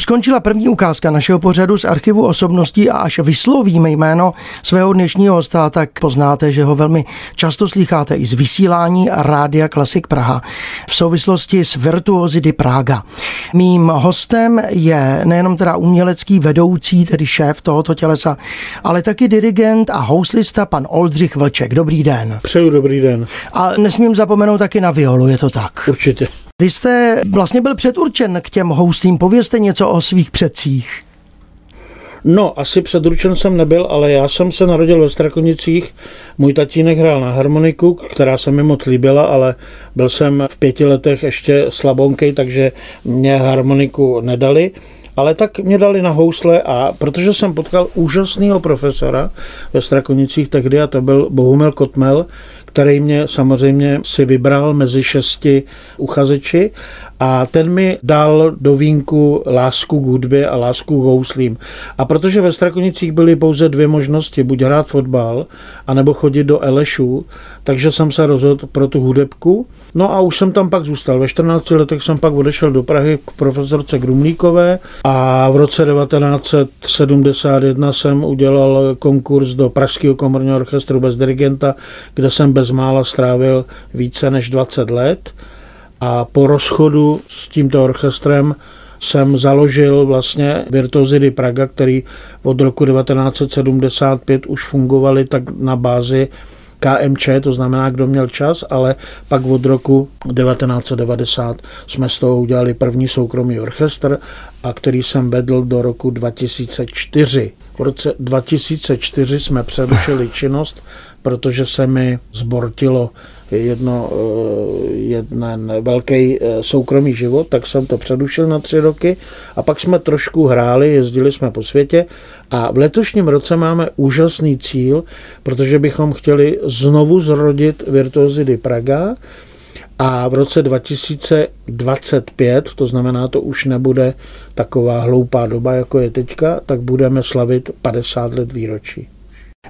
Už skončila první ukázka našeho pořadu z archivu osobností a až vyslovíme jméno svého dnešního hosta, tak poznáte, že ho velmi často slycháte i z vysílání Rádia Klasik Praha v souvislosti s Virtuozidy Praga. Mým hostem je nejenom teda umělecký vedoucí, tedy šéf tohoto tělesa, ale taky dirigent a houslista pan Oldřich Vlček. Dobrý den. Přeju dobrý den. A nesmím zapomenout taky na violu, je to tak? Určitě. Vy jste vlastně byl předurčen k těm houslím. Povězte něco o svých předcích. No, asi předurčen jsem nebyl, ale já jsem se narodil ve Strakonicích. Můj tatínek hrál na harmoniku, která se mi moc líbila, ale byl jsem v pěti letech ještě slabonkej, takže mě harmoniku nedali ale tak mě dali na housle a protože jsem potkal úžasného profesora ve Strakonicích tehdy a to byl Bohumil Kotmel, který mě samozřejmě si vybral mezi šesti uchazeči a ten mi dal do vínku lásku k hudbě a lásku k houslím. A protože ve Strakonicích byly pouze dvě možnosti, buď hrát fotbal, anebo chodit do Elešu, takže jsem se rozhodl pro tu hudebku. No a už jsem tam pak zůstal. Ve 14 letech jsem pak odešel do Prahy k profesorce Grumlíkové a v roce 1971 jsem udělal konkurs do Pražského komorního orchestru bez dirigenta, kde jsem bezmála strávil více než 20 let. A po rozchodu s tímto orchestrem jsem založil vlastně Virtuozidy Praga, který od roku 1975 už fungovaly tak na bázi KMČ, to znamená, kdo měl čas, ale pak od roku 1990 jsme z toho udělali první soukromý orchestr, a který jsem vedl do roku 2004. V roce 2004 jsme přerušili činnost, protože se mi zbortilo jedno, eh, jeden velký eh, soukromý život, tak jsem to předušil na tři roky a pak jsme trošku hráli, jezdili jsme po světě a v letošním roce máme úžasný cíl, protože bychom chtěli znovu zrodit Virtuozidy Praga, a v roce 2025, to znamená, to už nebude taková hloupá doba, jako je teďka, tak budeme slavit 50 let výročí.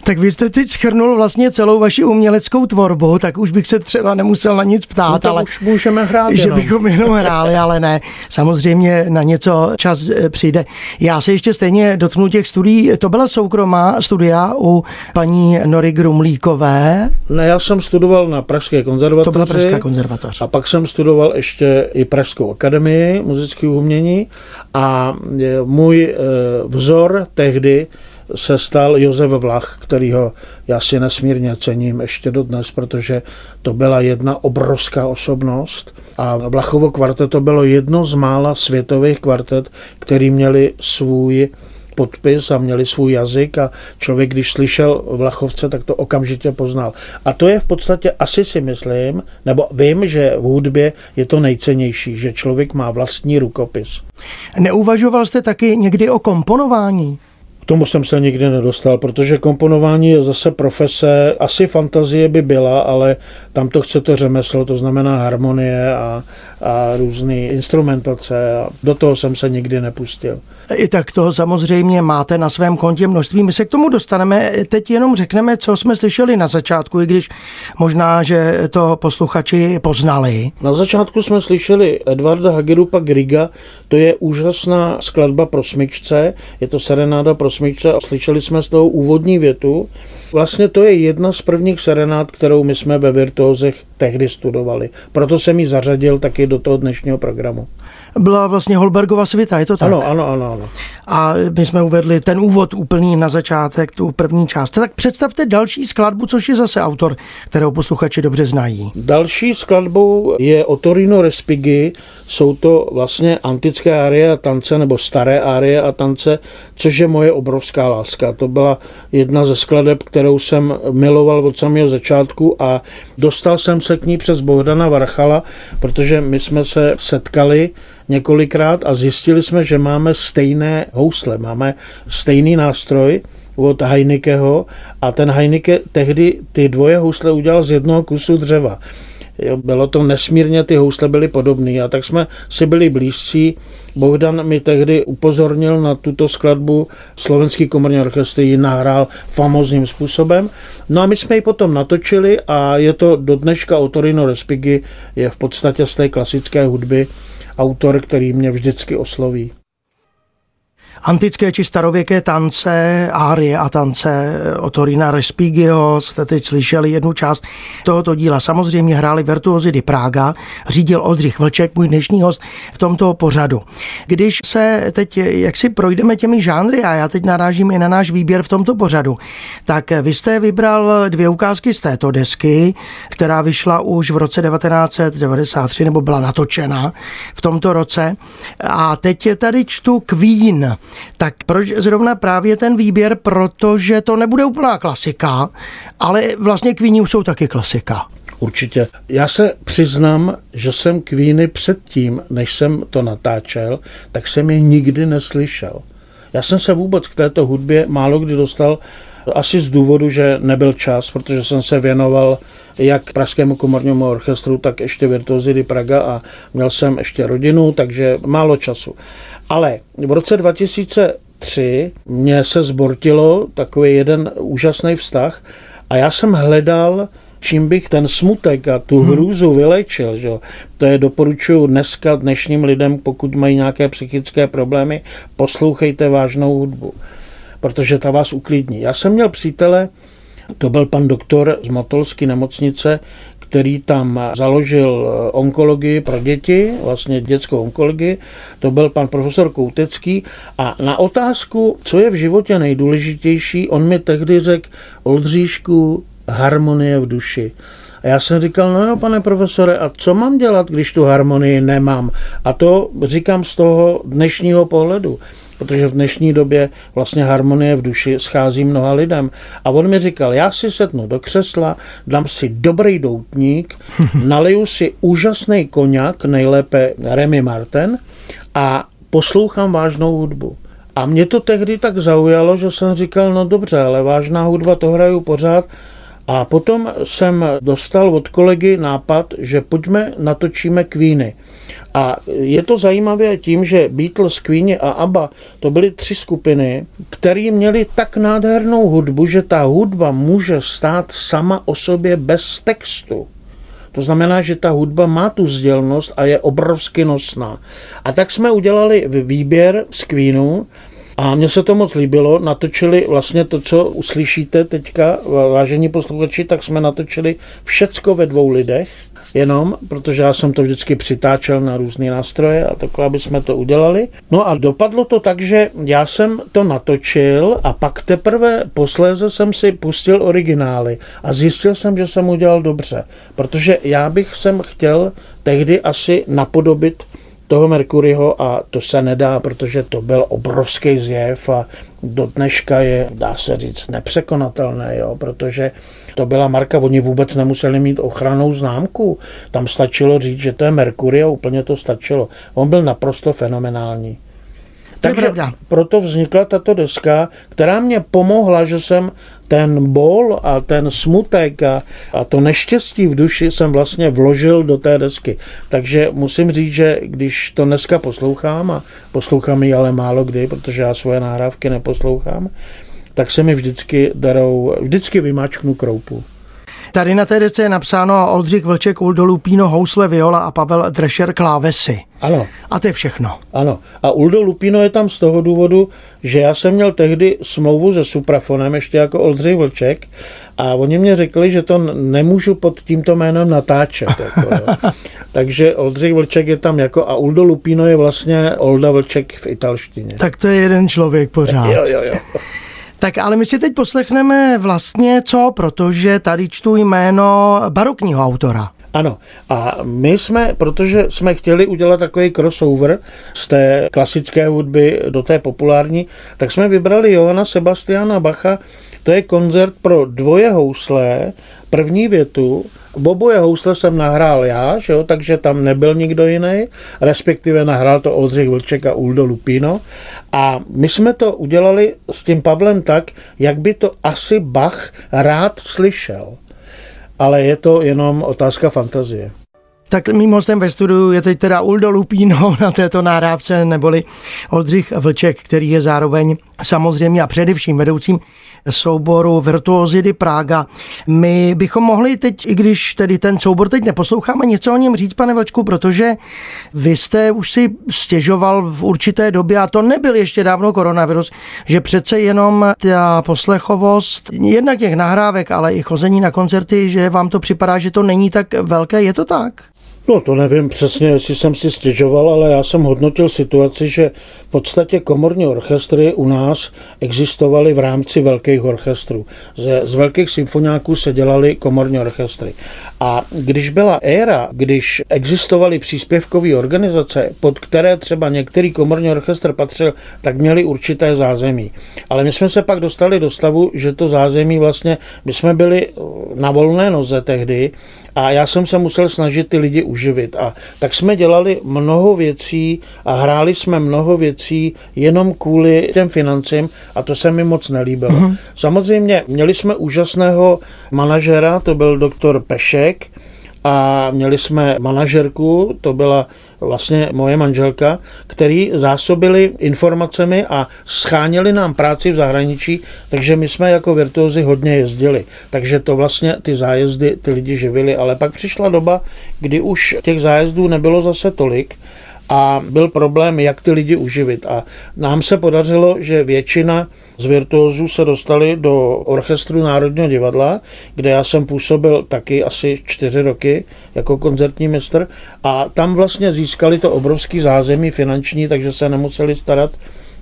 Tak vy jste teď schrnul vlastně celou vaši uměleckou tvorbu, tak už bych se třeba nemusel na nic ptát, no ale už můžeme hrát že jenom. bychom jenom hráli, ale ne. Samozřejmě na něco čas eh, přijde. Já se ještě stejně dotknu těch studií. To byla soukromá studia u paní Nory Grumlíkové. Ne, já jsem studoval na Pražské konzervatoři. To byla Pražská konzervatoř. A pak jsem studoval ještě i Pražskou akademii muzického umění a eh, můj eh, vzor tehdy se stal Josef Vlach, kterýho já si nesmírně cením ještě dodnes, protože to byla jedna obrovská osobnost. A Vlachovo kvarteto bylo jedno z mála světových kvartet, který měli svůj podpis a měli svůj jazyk a člověk, když slyšel Vlachovce, tak to okamžitě poznal. A to je v podstatě, asi si myslím, nebo vím, že v hudbě je to nejcennější, že člověk má vlastní rukopis. Neuvažoval jste taky někdy o komponování? K tomu jsem se nikdy nedostal, protože komponování je zase profese, asi fantazie by byla, ale tam to chce to řemeslo, to znamená harmonie a, a různé instrumentace a do toho jsem se nikdy nepustil. I tak toho samozřejmě máte na svém kontě množství. My se k tomu dostaneme. Teď jenom řekneme, co jsme slyšeli na začátku, i když možná, že to posluchači poznali. Na začátku jsme slyšeli Edvarda Hagerupa Griga, to je úžasná skladba pro smyčce, je to serenáda pro smyčce a slyšeli jsme z toho úvodní větu. Vlastně to je jedna z prvních serenád, kterou my jsme ve Virtuozech tehdy studovali. Proto jsem ji zařadil taky do toho dnešního programu. Byla vlastně Holbergova svita, je to tak? Ano, ano, ano, ano. A my jsme uvedli ten úvod úplný na začátek, tu první část. Tak představte další skladbu, což je zase autor, kterého posluchači dobře znají. Další skladbou je Otorino Respighi. Jsou to vlastně antické árie a tance, nebo staré árie a tance, což je moje obrovská láska. To byla jedna ze skladeb, kterou jsem miloval od samého začátku a dostal jsem se k ní přes Bohdana Varchala, protože my jsme se setkali několikrát a zjistili jsme, že máme stejné housle, máme stejný nástroj od Heinekeho a ten Heineke tehdy ty dvoje housle udělal z jednoho kusu dřeva. Jo, bylo to nesmírně, ty housle byly podobné a tak jsme si byli blízcí. Bohdan mi tehdy upozornil na tuto skladbu, slovenský komorní orchestr ji nahrál famózním způsobem. No a my jsme ji potom natočili a je to do dneška Otorino Respighi, je v podstatě z té klasické hudby autor, který mě vždycky osloví antické či starověké tance, árie a tance Otorina Respigio. Jste teď slyšeli jednu část tohoto díla. Samozřejmě hráli virtuozy di Praga, řídil Oldřich Vlček, můj dnešní host v tomto pořadu. Když se teď, jak si projdeme těmi žánry, a já teď narážím i na náš výběr v tomto pořadu, tak vy jste vybral dvě ukázky z této desky, která vyšla už v roce 1993, nebo byla natočena v tomto roce. A teď tady čtu Queen. Tak proč zrovna právě ten výběr? Protože to nebude úplná klasika, ale vlastně Queeni už jsou taky klasika. Určitě. Já se přiznám, že jsem Queeny předtím, než jsem to natáčel, tak jsem je nikdy neslyšel. Já jsem se vůbec k této hudbě málo kdy dostal, asi z důvodu, že nebyl čas, protože jsem se věnoval jak Pražskému komornímu orchestru, tak ještě Virtuosi Praga a měl jsem ještě rodinu, takže málo času. Ale v roce 2003 mě se zbortilo takový jeden úžasný vztah a já jsem hledal čím bych ten smutek a tu hmm. hrůzu vylečil. Že? To je doporučuji dneska dnešním lidem, pokud mají nějaké psychické problémy, poslouchejte vážnou hudbu, protože ta vás uklidní. Já jsem měl přítele, to byl pan doktor z Motolské nemocnice, který tam založil eh, onkologii pro děti, vlastně dětskou onkologii, to byl pan profesor Koutecký a na otázku, co je v životě nejdůležitější, on mi tehdy řekl, Oldříšku, harmonie v duši. A já jsem říkal, no jo, pane profesore, a co mám dělat, když tu harmonii nemám? A to říkám z toho dnešního pohledu protože v dnešní době vlastně harmonie v duši schází mnoha lidem. A on mi říkal, já si sednu do křesla, dám si dobrý doutník, naliju si úžasný koněk, nejlépe Remy Martin, a poslouchám vážnou hudbu. A mě to tehdy tak zaujalo, že jsem říkal, no dobře, ale vážná hudba to hraju pořád, a potom jsem dostal od kolegy nápad, že pojďme natočíme Queeny. A je to zajímavé tím, že Beatles, Queeny a ABBA to byly tři skupiny, které měly tak nádhernou hudbu, že ta hudba může stát sama o sobě bez textu. To znamená, že ta hudba má tu sdělnost a je obrovsky nosná. A tak jsme udělali výběr z Queenu a mně se to moc líbilo, natočili vlastně to, co uslyšíte teďka, vážení posluchači, tak jsme natočili všecko ve dvou lidech, jenom, protože já jsem to vždycky přitáčel na různé nástroje a takhle, aby jsme to udělali. No a dopadlo to tak, že já jsem to natočil a pak teprve posléze jsem si pustil originály a zjistil jsem, že jsem udělal dobře, protože já bych sem chtěl tehdy asi napodobit toho Merkuryho a to se nedá, protože to byl obrovský zjev a do dneška je, dá se říct, nepřekonatelné, jo, protože to byla marka, oni vůbec nemuseli mít ochranou známku. Tam stačilo říct, že to je Merkury a úplně to stačilo. On byl naprosto fenomenální. Takže proto vznikla tato deska, která mě pomohla, že jsem ten bol a ten smutek a, a to neštěstí v duši jsem vlastně vložil do té desky. Takže musím říct, že když to dneska poslouchám, a poslouchám ji ale málo kdy, protože já svoje nahrávky neposlouchám, tak se mi vždycky darou, vždycky vymáčknu kroupu. Tady na té desce je napsáno Oldřich Vlček, Uldo Lupíno, housle, viola a Pavel Drescher klávesy. Ano. A to je všechno. Ano. A Uldo Lupino je tam z toho důvodu, že já jsem měl tehdy smlouvu se Suprafonem, ještě jako Oldřich Vlček, a oni mě řekli, že to nemůžu pod tímto jménem natáčet. Jako, Takže Oldřich Vlček je tam jako a Uldo Lupino je vlastně Olda Vlček v italštině. Tak to je jeden člověk pořád. Jo, jo, jo. Tak ale my si teď poslechneme vlastně co, protože tady čtu jméno barokního autora. Ano, a my jsme, protože jsme chtěli udělat takový crossover z té klasické hudby do té populární, tak jsme vybrali Johana Sebastiana Bacha, to je koncert pro dvoje housle, první větu, v oboje housle jsem nahrál já, že jo, takže tam nebyl nikdo jiný, respektive nahrál to Oldřich Vlček a Uldo Lupino. A my jsme to udělali s tím Pavlem tak, jak by to asi Bach rád slyšel. ale je to jenom otázka fantazie. Tak mým hostem ve studiu je teď teda Uldo Lupíno na této nahrávce, neboli Oldřich Vlček, který je zároveň samozřejmě a především vedoucím souboru Virtuozidy Praga. My bychom mohli teď, i když tedy ten soubor teď neposloucháme, něco o něm říct, pane Vlčku, protože vy jste už si stěžoval v určité době, a to nebyl ještě dávno koronavirus, že přece jenom ta poslechovost, jednak těch nahrávek, ale i chození na koncerty, že vám to připadá, že to není tak velké, je to tak? No to nevím přesně, jestli jsem si stěžoval, ale já jsem hodnotil situaci, že v podstatě komorní orchestry u nás existovaly v rámci velkých orchestrů. Z, z velkých symfoniáků se dělaly komorní orchestry. A když byla éra, když existovaly příspěvkové organizace, pod které třeba některý komorní orchestr patřil, tak měli určité zázemí. Ale my jsme se pak dostali do stavu, že to zázemí vlastně, my jsme byli na volné noze tehdy a já jsem se musel snažit ty lidi uživit. A tak jsme dělali mnoho věcí a hráli jsme mnoho věcí jenom kvůli těm financím a to se mi moc nelíbilo. Mm-hmm. Samozřejmě měli jsme úžasného manažera, to byl doktor Pešek, a měli jsme manažerku, to byla vlastně moje manželka, který zásobili informacemi a scháněli nám práci v zahraničí, takže my jsme jako virtuozi hodně jezdili. Takže to vlastně ty zájezdy ty lidi živili, ale pak přišla doba, kdy už těch zájezdů nebylo zase tolik a byl problém, jak ty lidi uživit. A nám se podařilo, že většina z virtuózů se dostali do orchestru Národního divadla, kde já jsem působil taky asi čtyři roky jako koncertní mistr. A tam vlastně získali to obrovský zázemí finanční, takže se nemuseli starat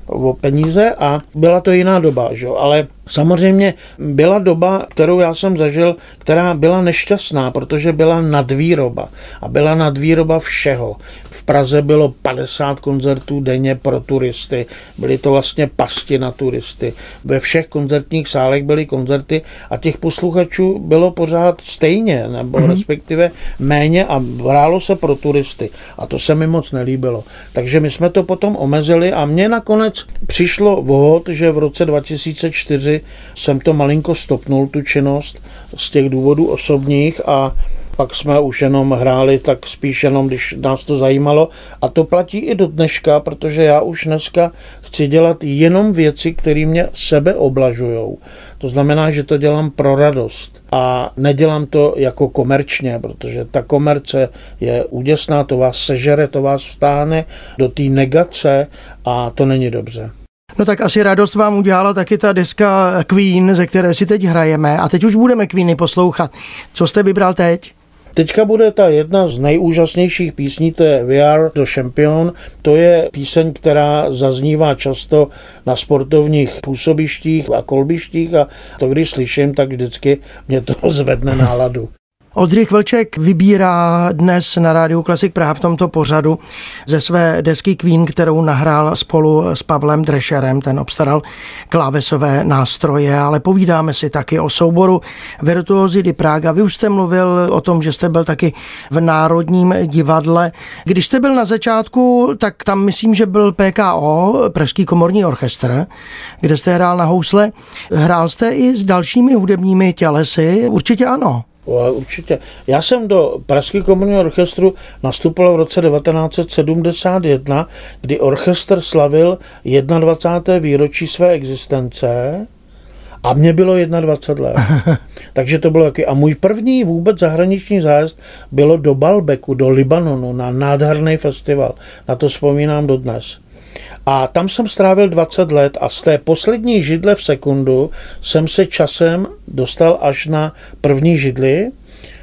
o peníze a byla to jiná doba, že? ale samozřejmě byla doba, kterou já jsem zažil, která byla nešťastná, protože byla nadvýroba a byla nadvýroba všeho. V Praze bylo 50 koncertů denně pro turisty, byly to vlastně pasti na turisty. Ve všech koncertních sálech byly koncerty a těch posluchačů bylo pořád stejně, nebo mm-hmm. respektive méně a hrálo se pro turisty a to se mi moc nelíbilo. Takže my jsme to potom omezili a mě nakonec přišlo vhod, že v roce 2004 jsem to malinko stopnul, tu činnost, z těch důvodů osobních a pak jsme už jenom hráli tak spíš jenom, když nás to zajímalo. A to platí i do dneška, protože já už dneska chci dělat jenom věci, které mě sebe oblažujou. To znamená, že to dělám pro radost a nedělám to jako komerčně, protože ta komerce je úděsná, to vás sežere, to vás vstáhne do té negace a to není dobře. No tak asi radost vám udělala taky ta deska Queen, ze které si teď hrajeme a teď už budeme Queeny poslouchat. Co jste vybral teď? Teďka bude ta jedna z nejúžasnějších písní, to je We Are the Champion. To je píseň, která zaznívá často na sportovních působištích a kolbištích a to, když slyším, tak vždycky mě to zvedne náladu. Oldřich Vlček vybírá dnes na rádiu Klasik Praha v tomto pořadu ze své desky Queen, kterou nahrál spolu s Pavlem Drescherem, ten obstaral klávesové nástroje, ale povídáme si taky o souboru Virtuosi di Praga. Vy už jste mluvil o tom, že jste byl taky v Národním divadle. Když jste byl na začátku, tak tam myslím, že byl PKO, Pražský komorní orchestr, kde jste hrál na housle. Hrál jste i s dalšími hudebními tělesy? Určitě ano. Určitě. Já jsem do Pražského komunního orchestru nastupoval v roce 1971, kdy orchestr slavil 21. výročí své existence a mě bylo 21 let. Takže to bylo taky. A můj první vůbec zahraniční zájezd bylo do Balbeku, do Libanonu, na nádherný festival. Na to vzpomínám dodnes. A tam jsem strávil 20 let a z té poslední židle v sekundu jsem se časem dostal až na první židli,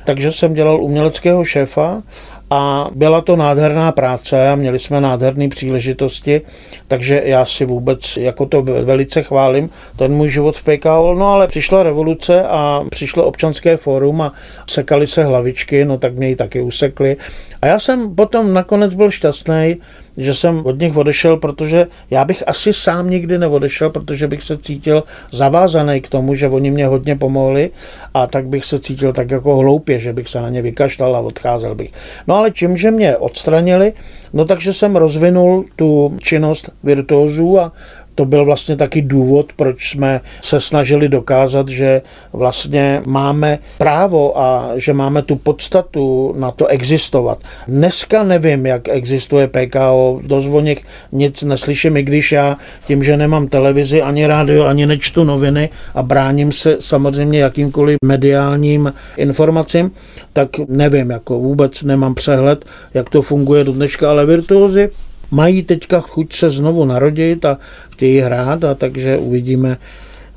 takže jsem dělal uměleckého šéfa a byla to nádherná práce a měli jsme nádherné příležitosti, takže já si vůbec jako to velice chválím, ten můj život v PKO, no ale přišla revoluce a přišlo občanské fórum a sekali se hlavičky, no tak mě ji taky usekli. A já jsem potom nakonec byl šťastný, že jsem od nich odešel, protože já bych asi sám nikdy neodešel, protože bych se cítil zavázaný k tomu, že oni mě hodně pomohli a tak bych se cítil tak jako hloupě, že bych se na ně vykašlal a odcházel bych. No ale čím, že mě odstranili, no takže jsem rozvinul tu činnost virtuózů a to byl vlastně taky důvod, proč jsme se snažili dokázat, že vlastně máme právo a že máme tu podstatu na to existovat. Dneska nevím, jak existuje PKO, do nich nic neslyším, i když já tím, že nemám televizi, ani rádio, ani nečtu noviny a bráním se samozřejmě jakýmkoliv mediálním informacím, tak nevím, jako vůbec nemám přehled, jak to funguje do dneška, ale virtuózy mají teďka chuť se znovu narodit a chtějí hrát a takže uvidíme,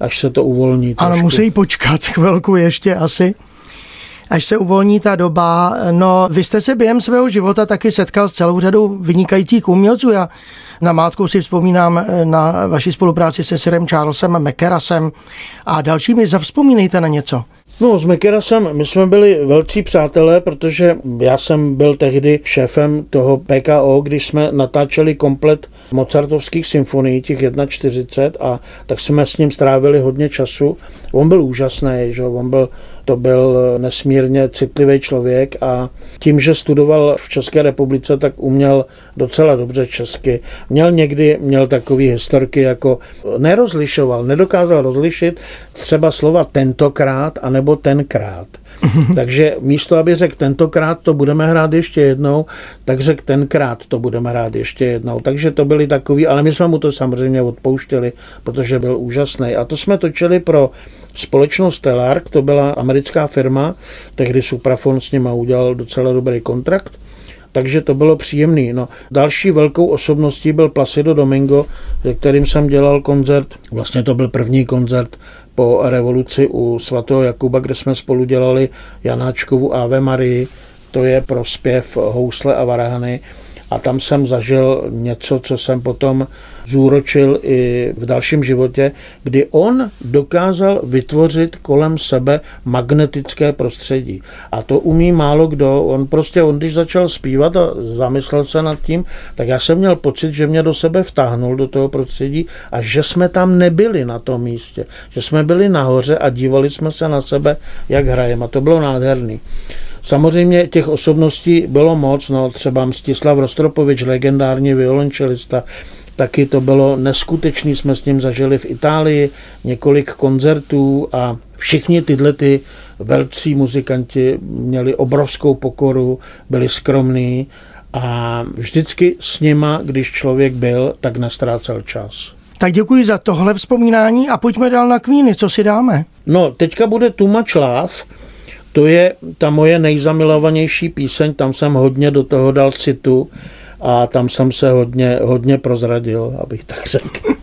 až se to uvolní. Trošku. Ano, musí počkat chvilku ještě asi až se uvolní ta doba. No, vy jste se během svého života taky setkal s celou řadou vynikajících umělců. Já na mátku si vzpomínám na vaši spolupráci se Sirem Charlesem McKerasem a dalšími. Zavzpomínejte na něco. No, s Mekerasem my jsme byli velcí přátelé, protože já jsem byl tehdy šéfem toho PKO, když jsme natáčeli komplet Mozartovských symfonií, těch 41, a tak jsme s ním strávili hodně času. On byl úžasný, že on byl to byl nesmírně citlivý člověk a tím, že studoval v České republice, tak uměl docela dobře česky. Měl někdy, měl takový historky, jako nerozlišoval, nedokázal rozlišit třeba slova tentokrát anebo tenkrát. Takže místo, aby řekl tentokrát to budeme hrát ještě jednou, tak řekl tenkrát to budeme hrát ještě jednou. Takže to byly takový, ale my jsme mu to samozřejmě odpouštěli, protože byl úžasný. A to jsme točili pro společnost Stellark, to byla americká firma, tehdy Suprafon s nima udělal docela dobrý kontrakt, takže to bylo příjemný. No, další velkou osobností byl Placido Domingo, se kterým jsem dělal koncert. Vlastně to byl první koncert po revoluci u svatého Jakuba, kde jsme spolu dělali Janáčkovu Ave Marii, to je pro zpěv housle a varhany a tam jsem zažil něco, co jsem potom zúročil i v dalším životě, kdy on dokázal vytvořit kolem sebe magnetické prostředí. A to umí málo kdo. On prostě, on když začal zpívat a zamyslel se nad tím, tak já jsem měl pocit, že mě do sebe vtáhnul do toho prostředí a že jsme tam nebyli na tom místě. Že jsme byli nahoře a dívali jsme se na sebe, jak hrajeme. A to bylo nádherný. Samozřejmě těch osobností bylo moc, no třeba Mstislav Rostropovič, legendární violončelista, taky to bylo neskutečný, jsme s ním zažili v Itálii několik koncertů a všichni tyhle ty velcí muzikanti měli obrovskou pokoru, byli skromní a vždycky s nima, když člověk byl, tak nestrácel čas. Tak děkuji za tohle vzpomínání a pojďme dál na Queeny, co si dáme? No, teďka bude Too Much Love, to je ta moje nejzamilovanější píseň, tam jsem hodně do toho dal citu a tam jsem se hodně, hodně prozradil, abych tak řekl.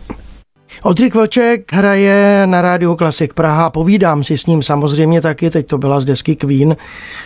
Oldřich Vlček hraje na rádiu Klasik Praha, povídám si s ním samozřejmě taky, teď to byla z desky Queen,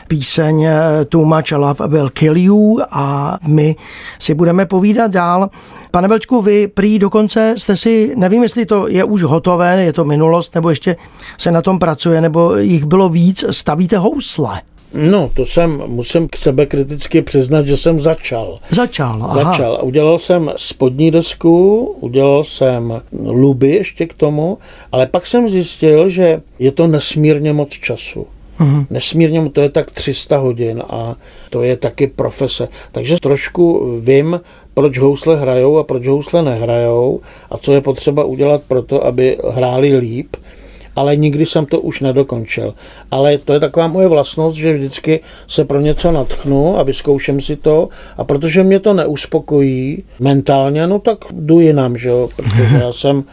píseň eh, Too Much Love Will Kill You a my si budeme povídat dál. Pane Vlčku, vy prý dokonce jste si, nevím, jestli to je už hotové, je to minulost, nebo ještě se na tom pracuje, nebo jich bylo víc, stavíte housle. No, to jsem, musím k sebe kriticky přiznat, že jsem začal. Začal, aha. Začal. Udělal jsem spodní desku, udělal jsem luby ještě k tomu, ale pak jsem zjistil, že je to nesmírně moc času. Uhum. Nesmírně, to je tak 300 hodin a to je taky profese. Takže trošku vím, proč housle hrajou a proč housle nehrajou a co je potřeba udělat pro to, aby hráli líp ale nikdy jsem to už nedokončil. Ale to je taková moje vlastnost, že vždycky se pro něco natchnu a vyzkouším si to a protože mě to neuspokojí mentálně, no tak jdu jinam, že jo, protože já jsem,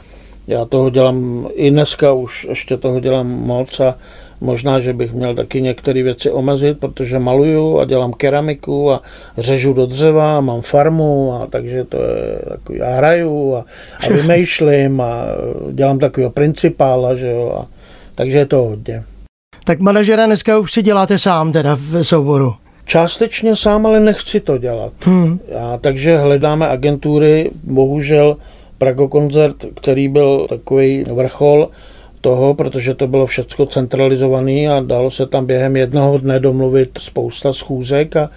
já toho dělám i dneska už ještě toho dělám moc a Možná, že bych měl taky některé věci omezit, protože maluju a dělám keramiku a řežu do dřeva, mám farmu a takže to je takový, já hraju a, a vymýšlím a dělám takového principála, že jo, a, takže je to hodně. Tak manažera dneska už si děláte sám teda v souboru. Částečně sám, ale nechci to dělat. Hmm. Já, takže hledáme agentury, bohužel Prago koncert, který byl takový vrchol, toho, protože to bylo všechno centralizované a dalo se tam během jednoho dne domluvit spousta schůzek a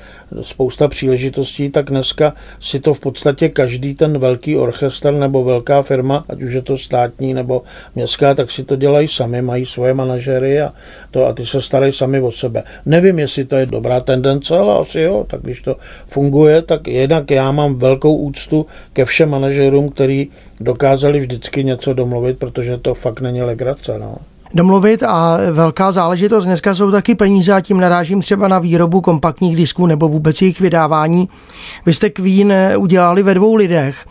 spousta příležitostí, tak dneska si to v podstatě každý ten velký orchestr nebo velká firma, ať už je to státní nebo městská, tak si to dělají sami, mají svoje manažery a, to, a ty se starají sami o sebe. Nevím, jestli to je dobrá tendence, ale asi jo, tak když to funguje, tak jednak já mám velkou úctu ke všem manažerům, který dokázali vždycky něco domluvit, protože to fakt není legrace. No domluvit a velká záležitost dneska jsou taky peníze a tím narážím třeba na výrobu kompaktních disků nebo vůbec jejich vydávání. Vy jste Queen udělali ve dvou lidech,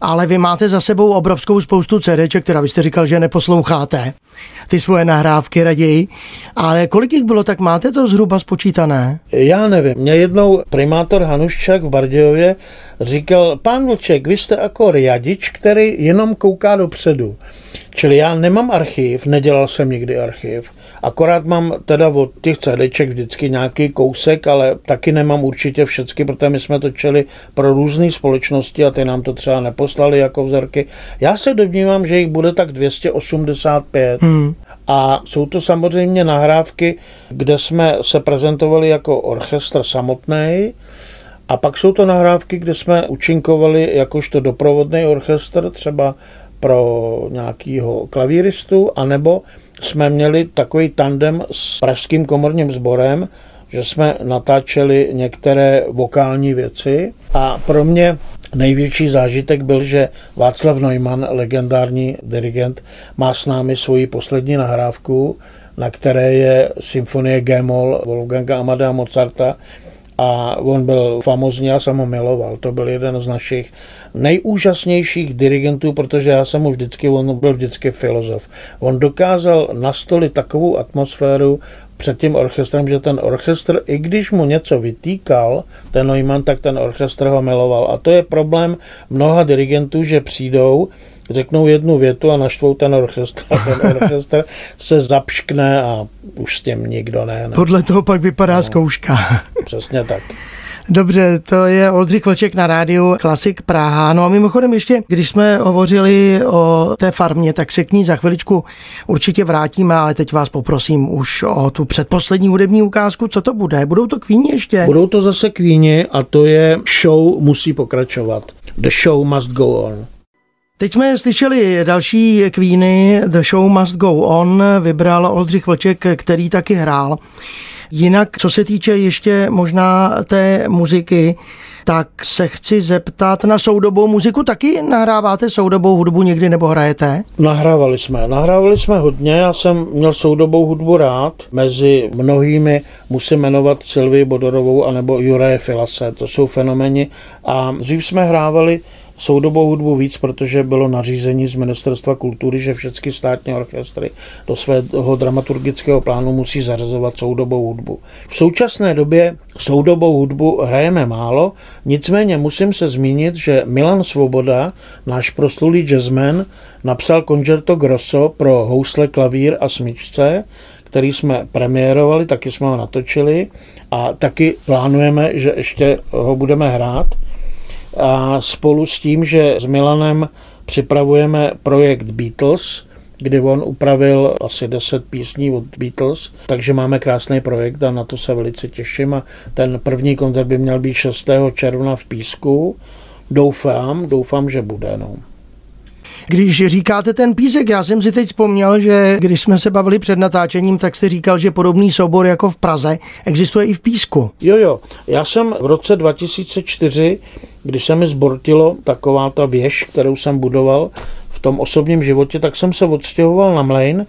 ale vy máte za sebou obrovskou spoustu CDček, která vy jste říkal, že neposloucháte ty svoje nahrávky raději. Ale kolik jich bylo, tak máte to zhruba spočítané? Já nevím. Mě jednou primátor Hanuščák v Bardějově říkal, pán Vlček, vy jste jako riadič, který jenom kouká dopředu. Čili já nemám archiv, nedělal jsem nikdy archiv, akorát mám teda od těch CDček vždycky nějaký kousek, ale taky nemám určitě všechny, protože my jsme točili pro různé společnosti a ty nám to třeba neposlali jako vzorky. Já se domnívám, že jich bude tak 285. Hmm. A jsou to samozřejmě nahrávky, kde jsme se prezentovali jako orchestr samotný, a pak jsou to nahrávky, kde jsme učinkovali jakožto doprovodný orchestr, třeba pro nějakého klavíristu, anebo jsme měli takový tandem s Pražským komorním sborem, že jsme natáčeli některé vokální věci. A pro mě největší zážitek byl, že Václav Neumann, legendární dirigent, má s námi svoji poslední nahrávku, na které je symfonie G-moll Wolfganga Amadea Mozarta, a on byl famozní, já jsem ho miloval. To byl jeden z našich nejúžasnějších dirigentů, protože já jsem mu vždycky, on byl vždycky filozof. On dokázal nastolit takovou atmosféru před tím orchestrem, že ten orchestr, i když mu něco vytýkal, ten Neumann, tak ten orchestr ho miloval. A to je problém mnoha dirigentů, že přijdou, řeknou jednu větu a naštvou ten orchestr. A ten orchestr se zapškne a už s tím nikdo ne. ne. Podle toho pak vypadá no, zkouška. Přesně tak. Dobře, to je Oldřich Vlček na rádiu Klasik Praha. No a mimochodem ještě, když jsme hovořili o té farmě, tak se k ní za chviličku určitě vrátíme, ale teď vás poprosím už o tu předposlední hudební ukázku. Co to bude? Budou to kvíni ještě? Budou to zase kvíni a to je show musí pokračovat. The show must go on. Teď jsme slyšeli další kvíny, The Show Must Go On, vybral Oldřich Vlček, který taky hrál. Jinak, co se týče ještě možná té muziky, tak se chci zeptat na soudobou muziku. Taky nahráváte soudobou hudbu někdy nebo hrajete? Nahrávali jsme. Nahrávali jsme hodně. Já jsem měl soudobou hudbu rád. Mezi mnohými musím jmenovat Sylvii Bodorovou anebo Juraje Filase. To jsou fenomény. A dřív jsme hrávali soudobou hudbu víc, protože bylo nařízení z Ministerstva kultury, že všechny státní orchestry do svého dramaturgického plánu musí zařazovat soudobou hudbu. V současné době soudobou hudbu hrajeme málo, nicméně musím se zmínit, že Milan Svoboda, náš proslulý jazzman, napsal Concerto Grosso pro housle, klavír a smyčce, který jsme premiérovali, taky jsme ho natočili a taky plánujeme, že ještě ho budeme hrát a spolu s tím, že s Milanem připravujeme projekt Beatles, kdy on upravil asi 10 písní od Beatles, takže máme krásný projekt a na to se velice těším a ten první koncert by měl být 6. června v Písku. Doufám, doufám, že bude. No. Když říkáte ten písek, já jsem si teď vzpomněl, že když jsme se bavili před natáčením, tak jste říkal, že podobný soubor jako v Praze existuje i v Písku. Jo, jo. Já jsem v roce 2004, když se mi zbortilo taková ta věž, kterou jsem budoval v tom osobním životě, tak jsem se odstěhoval na Mlejn,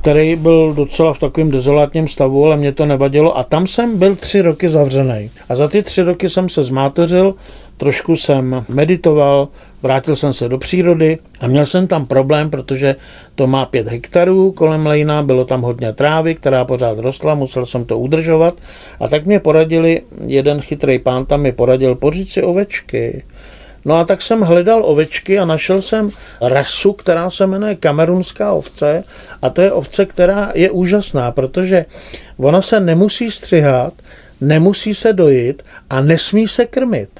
který byl docela v takovém dezolátním stavu, ale mě to nevadilo. A tam jsem byl tři roky zavřený. A za ty tři roky jsem se zmátořil, trošku jsem meditoval, vrátil jsem se do přírody a měl jsem tam problém, protože to má pět hektarů kolem Lejna, bylo tam hodně trávy, která pořád rostla, musel jsem to udržovat a tak mě poradili, jeden chytrý pán tam mi poradil, pořiď si ovečky. No a tak jsem hledal ovečky a našel jsem rasu, která se jmenuje kamerunská ovce a to je ovce, která je úžasná, protože ona se nemusí střihat, nemusí se dojít a nesmí se krmit.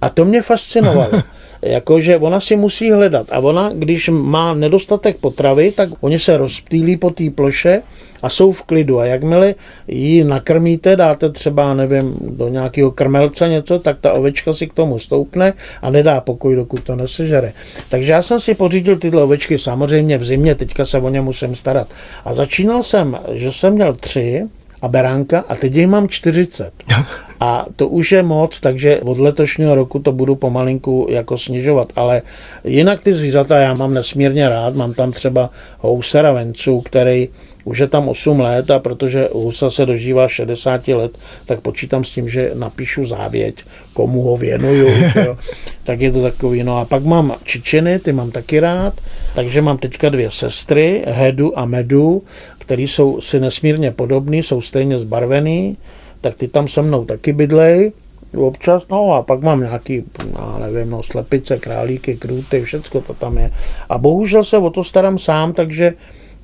A to mě fascinovalo. Jakože ona si musí hledat a ona, když má nedostatek potravy, tak oni se rozptýlí po té ploše a jsou v klidu. A jakmile ji nakrmíte, dáte třeba, nevím, do nějakého krmelce něco, tak ta ovečka si k tomu stoupne a nedá pokoj, dokud to nesežere. Takže já jsem si pořídil tyhle ovečky samozřejmě v zimě, teďka se o ně musím starat. A začínal jsem, že jsem měl tři a beránka a teď jich mám 40. A to už je moc, takže od letošního roku to budu pomalinku jako snižovat. Ale jinak ty zvířata já mám nesmírně rád. Mám tam třeba housera vencu, který už je tam 8 let a protože husa se dožívá 60 let, tak počítám s tím, že napíšu závěť, komu ho věnuju. jo. Tak je to takový. No a pak mám čičiny, ty mám taky rád, takže mám teďka dvě sestry, Hedu a Medu, který jsou si nesmírně podobný, jsou stejně zbarvený, tak ty tam se mnou taky bydlej občas, no a pak mám nějaký, já nevím, no, slepice, králíky, krůty, všecko to tam je. A bohužel se o to starám sám, takže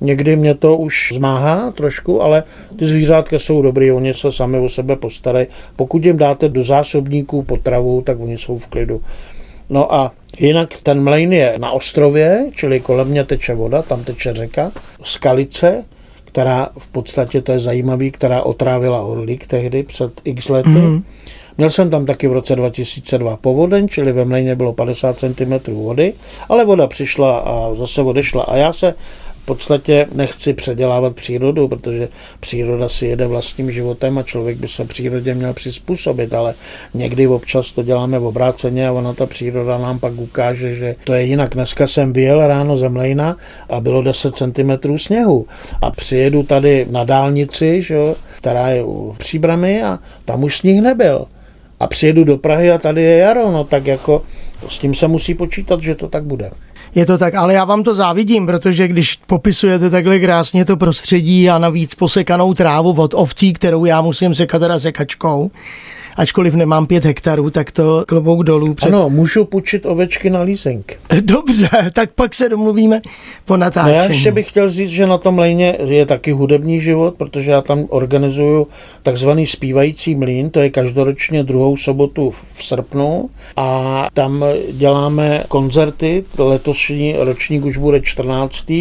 Někdy mě to už zmáhá trošku, ale ty zvířátka jsou dobrý, oni se sami o sebe postarají. Pokud jim dáte do zásobníků potravu, tak oni jsou v klidu. No a jinak ten mlejn je na ostrově, čili kolem mě teče voda, tam teče řeka, skalice, která v podstatě, to je zajímavý, která otrávila Orlík tehdy před x lety. Mm. Měl jsem tam taky v roce 2002 povodeň, čili ve mlejně bylo 50 cm vody, ale voda přišla a zase odešla. A já se podstatě nechci předělávat přírodu, protože příroda si jede vlastním životem a člověk by se přírodě měl přizpůsobit, ale někdy občas to děláme v obráceně a ona ta příroda nám pak ukáže, že to je jinak. Dneska jsem vyjel ráno ze Mlejna a bylo 10 cm sněhu a přijedu tady na dálnici, že, která je u Příbramy a tam už sníh nebyl. A přijedu do Prahy a tady je jaro, no tak jako s tím se musí počítat, že to tak bude. Je to tak, ale já vám to závidím, protože když popisujete takhle krásně to prostředí a navíc posekanou trávu od ovcí, kterou já musím sekat teda sekačkou, ačkoliv nemám pět hektarů, tak to klobouk dolů. Před... Ano, můžu půjčit ovečky na leasing. Dobře, tak pak se domluvíme po natáčení. No já ještě bych chtěl říct, že na tom lejně je taky hudební život, protože já tam organizuju takzvaný zpívající mlín, to je každoročně druhou sobotu v srpnu a tam děláme koncerty, letošní ročník už bude 14.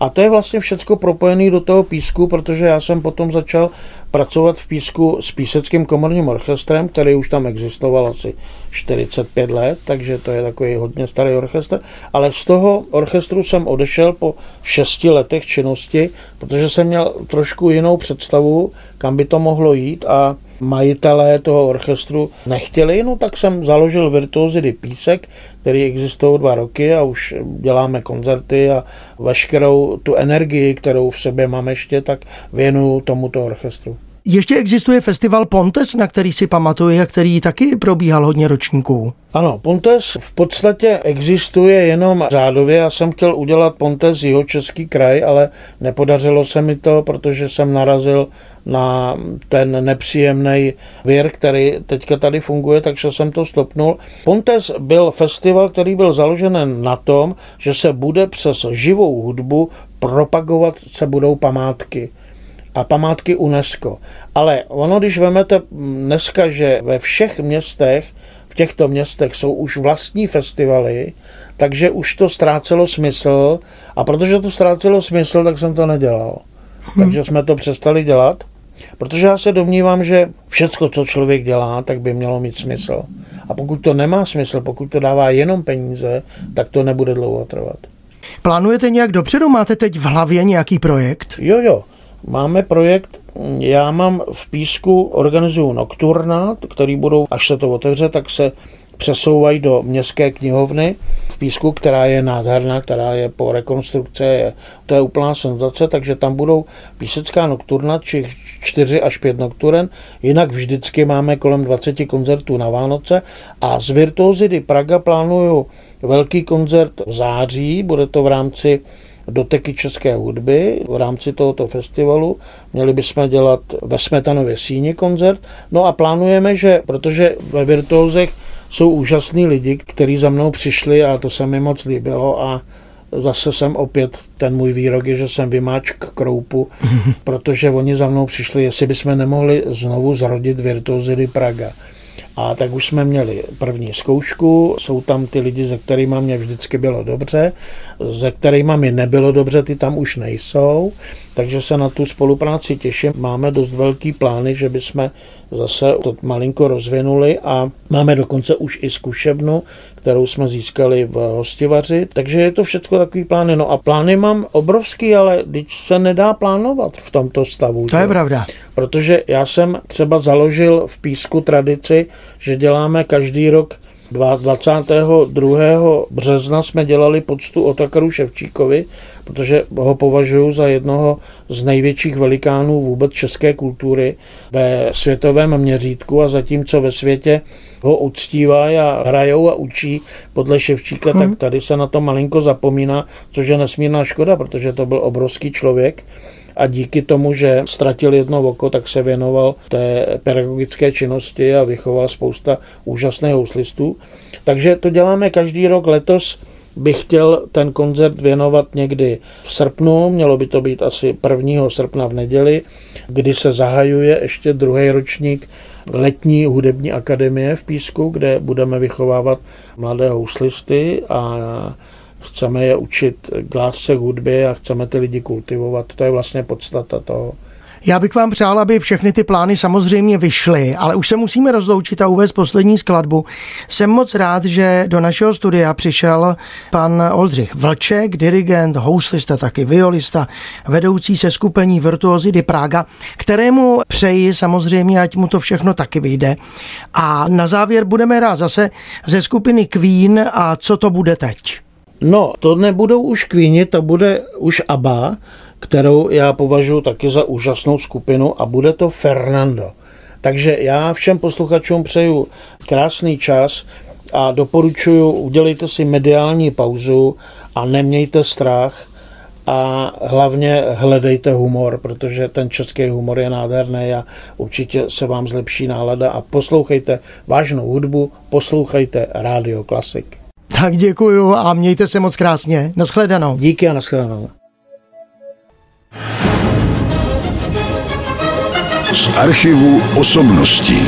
a to je vlastně všecko propojené do toho písku, protože já jsem potom začal pracovat v Písku s Píseckým komorním orchestrem, který už tam existoval asi 45 let, takže to je takový hodně starý orchestr. Ale z toho orchestru jsem odešel po 6 letech činnosti, protože jsem měl trošku jinou představu, kam by to mohlo jít a majitelé toho orchestru nechtěli, no tak jsem založil Virtuozidy Písek, který existují dva roky a už děláme koncerty a veškerou tu energii, kterou v sobě mám ještě, tak věnuju tomuto orchestru. Ještě existuje festival Pontes, na který si pamatuju a který taky probíhal hodně ročníků. Ano, Pontes v podstatě existuje jenom řádově. Já jsem chtěl udělat Pontes jeho český kraj, ale nepodařilo se mi to, protože jsem narazil na ten nepříjemný věr, který teďka tady funguje, takže jsem to stopnul. Pontes byl festival, který byl založen na tom, že se bude přes živou hudbu propagovat se budou památky a památky UNESCO. Ale ono, když vemete dneska, že ve všech městech, v těchto městech jsou už vlastní festivaly, takže už to ztrácelo smysl a protože to ztrácelo smysl, tak jsem to nedělal. Takže jsme to přestali dělat, protože já se domnívám, že všecko, co člověk dělá, tak by mělo mít smysl. A pokud to nemá smysl, pokud to dává jenom peníze, tak to nebude dlouho trvat. Plánujete nějak dopředu? Máte teď v hlavě nějaký projekt? Jo, jo. Máme projekt, já mám v Písku, organizuju nokturna, který budou, až se to otevře, tak se přesouvají do městské knihovny. V Písku, která je nádherná, která je po rekonstrukce, je, to je úplná senzace, takže tam budou písecká nokturna, či čtyři až pět nokturen, jinak vždycky máme kolem 20 koncertů na Vánoce. A z Virtuozidy Praga plánuju velký koncert v září, bude to v rámci doteky české hudby v rámci tohoto festivalu. Měli bychom dělat ve Smetanově síni koncert. No a plánujeme, že protože ve Virtuózech jsou úžasní lidi, kteří za mnou přišli a to se mi moc líbilo a zase jsem opět, ten můj výrok je, že jsem vymáčk kroupu, protože oni za mnou přišli, jestli bychom nemohli znovu zrodit Virtuozidy Praga. A tak už jsme měli první zkoušku, jsou tam ty lidi, se kterými mě vždycky bylo dobře, se kterými mi nebylo dobře, ty tam už nejsou, takže se na tu spolupráci těším. Máme dost velký plány, že bychom zase to malinko rozvinuli a máme dokonce už i zkušebnu, kterou jsme získali v hostivaři, takže je to všechno takový plány. No a plány mám obrovský, ale když se nedá plánovat v tomto stavu. To je pravda. Protože já jsem třeba založil v Písku tradici, že děláme každý rok 22. března jsme dělali poctu Otakaru Ševčíkovi, protože ho považuji za jednoho z největších velikánů vůbec české kultury ve světovém měřítku a zatímco ve světě ho uctívají a hrajou a učí podle Ševčíka, hmm. tak tady se na to malinko zapomíná, což je nesmírná škoda, protože to byl obrovský člověk a díky tomu, že ztratil jedno oko, tak se věnoval té pedagogické činnosti a vychoval spousta úžasných houslistů. Takže to děláme každý rok. Letos bych chtěl ten koncert věnovat někdy v srpnu, mělo by to být asi 1. srpna v neděli, kdy se zahajuje ještě druhý ročník letní hudební akademie v Písku, kde budeme vychovávat mladé houslisty a chceme je učit k lásce hudbě a chceme ty lidi kultivovat. To je vlastně podstata toho. Já bych vám přál, aby všechny ty plány samozřejmě vyšly, ale už se musíme rozloučit a uvést poslední skladbu. Jsem moc rád, že do našeho studia přišel pan Oldřich Vlček, dirigent, houslista, taky violista, vedoucí se skupení Virtuosi di Praga, kterému přeji samozřejmě, ať mu to všechno taky vyjde. A na závěr budeme rád zase ze skupiny Queen a co to bude teď? No, to nebudou už Queeni, to bude už ABBA, kterou já považuji taky za úžasnou skupinu a bude to Fernando. Takže já všem posluchačům přeju krásný čas a doporučuji, udělejte si mediální pauzu a nemějte strach a hlavně hledejte humor, protože ten český humor je nádherný a určitě se vám zlepší nálada a poslouchejte vážnou hudbu, poslouchejte Radio Klasik. Tak děkuju a mějte se moc krásně. Naschledanou. Díky a naschledanou. Z archivu osobností.